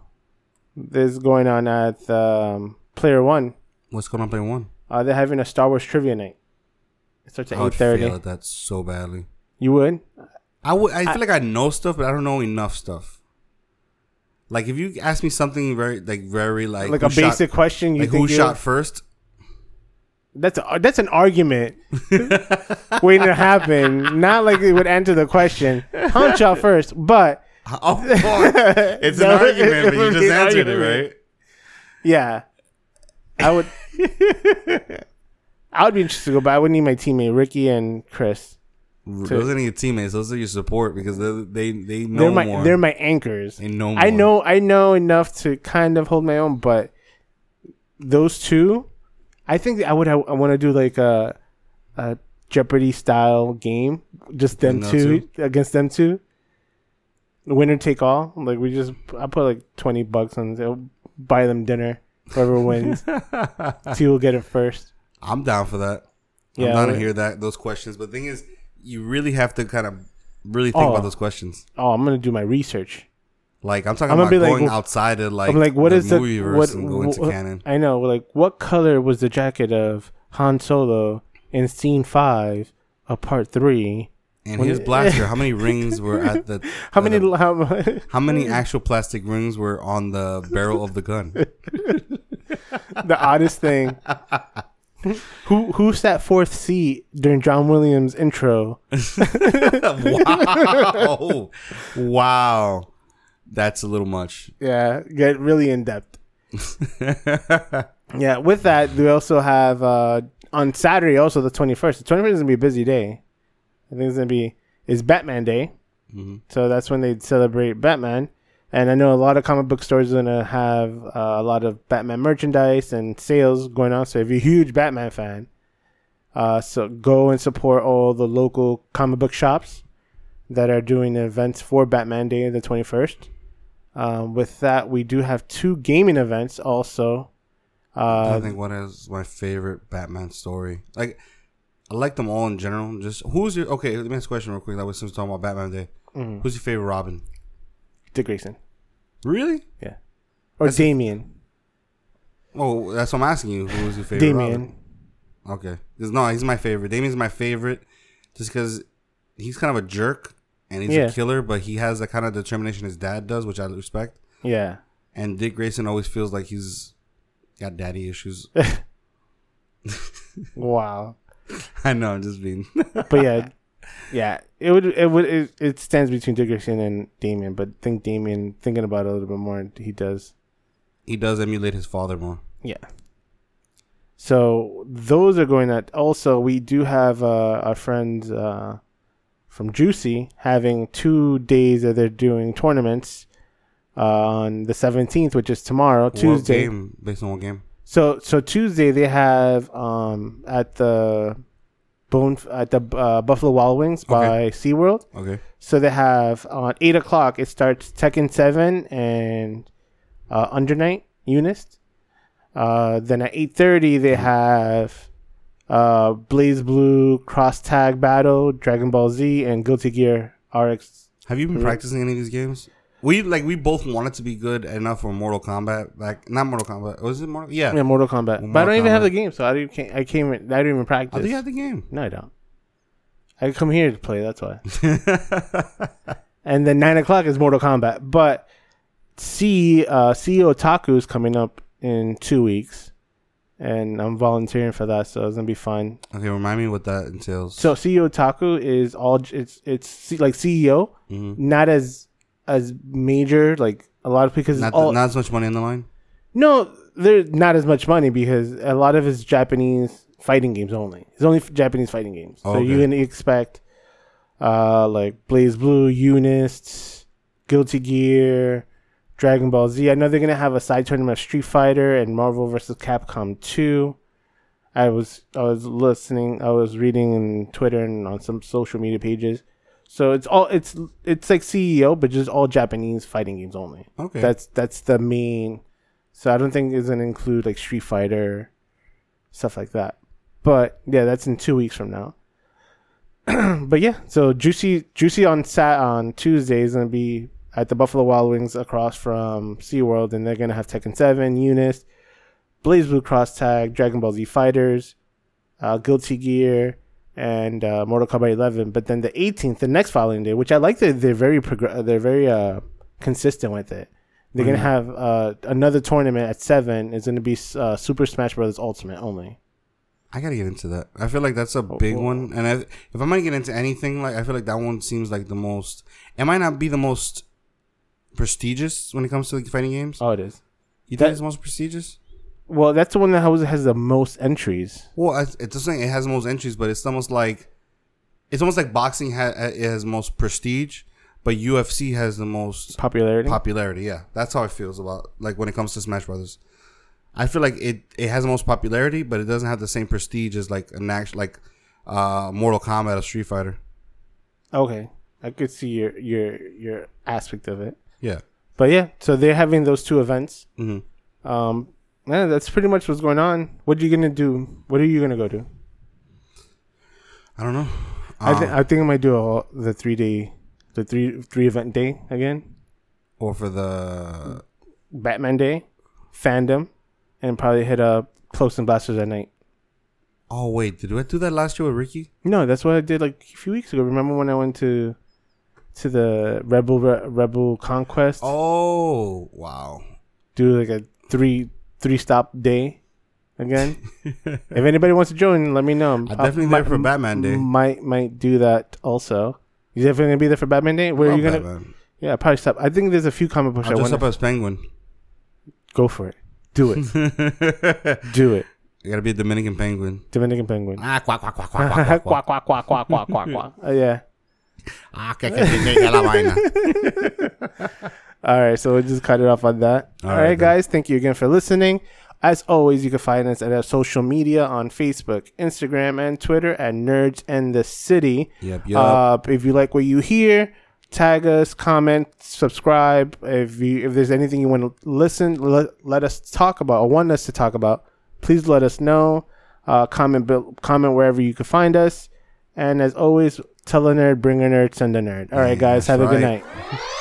There's going on at um, Player One. What's going on, Player one? Uh, they're having a Star Wars trivia night. It starts at eight thirty. that so badly. You would? I would. I feel like I know stuff, but I don't know enough stuff. Like if you ask me something very like very like Like a shot- basic question. You like think who shot first? That's a, that's an argument waiting to happen. Not like it would answer the question. Hunch out first, but course, it's an argument, but you just answered it right. yeah, I would. I would be interested to go, but I would need my teammate Ricky and Chris. Those are your teammates. Those are your support because they they know they're my more. they're my anchors. they know. I know I know enough to kind of hold my own, but those two, I think I would. I want to do like a a Jeopardy style game, just them No, two against them two. Winner take all. Like we just, I put like twenty bucks on. They'll buy them dinner. Whoever wins, two will get it first. I'm down for that. Yeah, I'm down to hear that those questions. But the thing is, you really have to kind of really think Oh. about those questions. Oh, I'm gonna do my research. Like I'm talking I'm gonna about be like, going outside of like I'm like, what the is the movieverse what? and go into what- canon. I know. Like, what color was the jacket of Han Solo in Scene Five of Part Three? And when his blaster, how many rings were at the? How many? the- How, how many actual plastic rings were on the barrel of the gun? the oddest thing. Who who sat fourth seat during John Williams' intro? wow, wow, that's a little much. Yeah, get really in depth. Yeah, with that, we also have uh, on Saturday, also the twenty first. The twenty first is gonna be a busy day. I think it's gonna be it's Batman Day, Mhm. so that's when they celebrate Batman. And I know a lot of comic book stores are gonna have uh, a lot of Batman merchandise and sales going on. So if you're a huge Batman fan, uh, so go and support all the local comic book shops that are doing events for Batman Day, the 21st. Um, with that, we do have two gaming events also. Uh, I think one is my favorite Batman story? Like, I like them all in general. Just who's your okay? Let me ask a question real quick. That was since we're talking about Batman Day. mhm, Who's your favorite Robin? Dick Grayson Really? Yeah. Or That's- Damian. Oh, that's what I'm asking you. Who's your favorite? Damian. Robin? Okay. 'Cause no, he's my favorite. Damian's my favorite, just because he's kind of a jerk and he's Yeah. a killer, but he has the kind of determination his dad does, which I respect. Yeah. And Dick Grayson always feels like he's got daddy issues. Wow. I know. I'm just being. But yeah, yeah, it would it would it, it stands between Dick Grayson and Damian, but think Damian thinking about it a little bit more, he does. he does emulate his father more. Yeah. So those are going at also we do have uh, our friends uh, from Juicy having two days that they're doing tournaments uh, on the seventeenth, which is tomorrow, What Tuesday. game based on what game? So so Tuesday they have um at the Bone at the uh, Buffalo Wild Wings by SeaWorld. Okay. So they have on eight o'clock it starts Tekken Seven and uh, Under Night Unist. Uh, then at eight thirty they have uh, BlazBlue Cross Tag Battle, Dragon Ball Z, and Guilty Gear RX. Have you been practicing any of these games? We like we both wanted to be good enough for Mortal Kombat. Like not Mortal Kombat. Was it Mortal? Yeah. Yeah, Mortal Kombat. Mortal but I don't even have the game, so I didn't. Can't, I came. I didn't even I practice. think you had the game. no, I don't. I come here to play. That's why. and then nine o'clock is Mortal Kombat. But see, uh, see Otaku is coming up in two weeks, and I'm volunteering for that, so it's gonna be fun. okay, remind me what that entails. So CEO Otaku is all it's it's like CEO, Mhm. not as as major like a lot of because not, all not as much money in the line. no, there's not as much money because a lot of it's Japanese fighting games only. It's only Japanese fighting games. So Okay. you can expect uh like BlazBlue, Unist, Guilty Gear, Dragon Ball Z. I know they're gonna have a side tournament of Street Fighter and Marvel vs. Capcom 2. I was I was listening, I was reading in Twitter and on some social media pages. So it's all it's it's like CEO, but just all Japanese fighting games only. Okay. That's that's the main. So I don't think it's gonna include like Street Fighter, stuff like that. But yeah, that's in two weeks from now. but yeah, so juicy juicy on sat on Tuesday is gonna be at the Buffalo Wild Wings across from SeaWorld, and they're gonna have Tekken Seven, Unist, Blaze Blue Cross Tag, Dragon Ball Z Fighters, uh, Guilty Gear, and uh, Mortal Kombat 11. But then the 18th, the next following day, which I like that they're very progr- they're very uh, consistent with it. They're gonna Mhm. have uh, another tournament at seven. It's gonna be uh, Super Smash Bros. Ultimate only. I gotta get into that. I feel like that's a big oh. one, and I, if I'm gonna get into anything, like I feel like that one seems like the most. It might not be the most prestigious when it comes to like, fighting games. Oh, it is. you that- think it's the most prestigious? Well, that's the one that has, has the most entries. Well, it's just saying it has the most entries, but it's almost like it's almost like boxing ha- it has most prestige, but UFC has the most Popularity. popularity. Yeah, that's how it feels about like when it comes to Smash Brothers. I feel like it it has the most popularity, but it doesn't have the same prestige as like an act like uh, Mortal Kombat or Street Fighter. okay, I could see your your your aspect of it. Yeah. But yeah, so they're having those two events. hmm Um, yeah, that's pretty much what's going on. What are you gonna do? What are you gonna go to? I don't know. I think Um, I think I might do all the three day, the three three event day again. or for the Batman Day, fandom, and probably hit up Cloak and Blasters at night. oh wait, did I do that last year with Ricky? No, that's what I did like a few weeks ago. Remember when I went to to the Rebel Re- Rebel Conquest? Oh wow. Do like a three three stop day again. if anybody wants to join, let me know. I'm definitely there for Batman Day. Might might do that also. You definitely gonna be there for Batman Day? Where are you gonna? Batman. Yeah, probably stop. I think there's a few comic books I I'll want dress up as Penguin. go for it. Do it. do it. I gotta be a Dominican Penguin. Dominican Penguin. Ah, quack, quack, quack, quack, quack, quack, quack quack quack quack quack quack quack. Uh, yeah. Ah, que, que, que, que, que la vaina. All right, so we'll just cut it off on that. All All right, right, guys. Thank you again for listening. As always, you can find us at our social media on Facebook, Instagram, and Twitter at Nerds and the City. Yep, yep. Uh, if you like what you hear, tag us, comment, subscribe. If you if there's anything you want to listen, let, let us talk about or want us to talk about, please let us know. Uh, comment comment wherever you can find us. And as always, tell a nerd, bring a nerd, send a nerd. All right, guys, That's have a good night.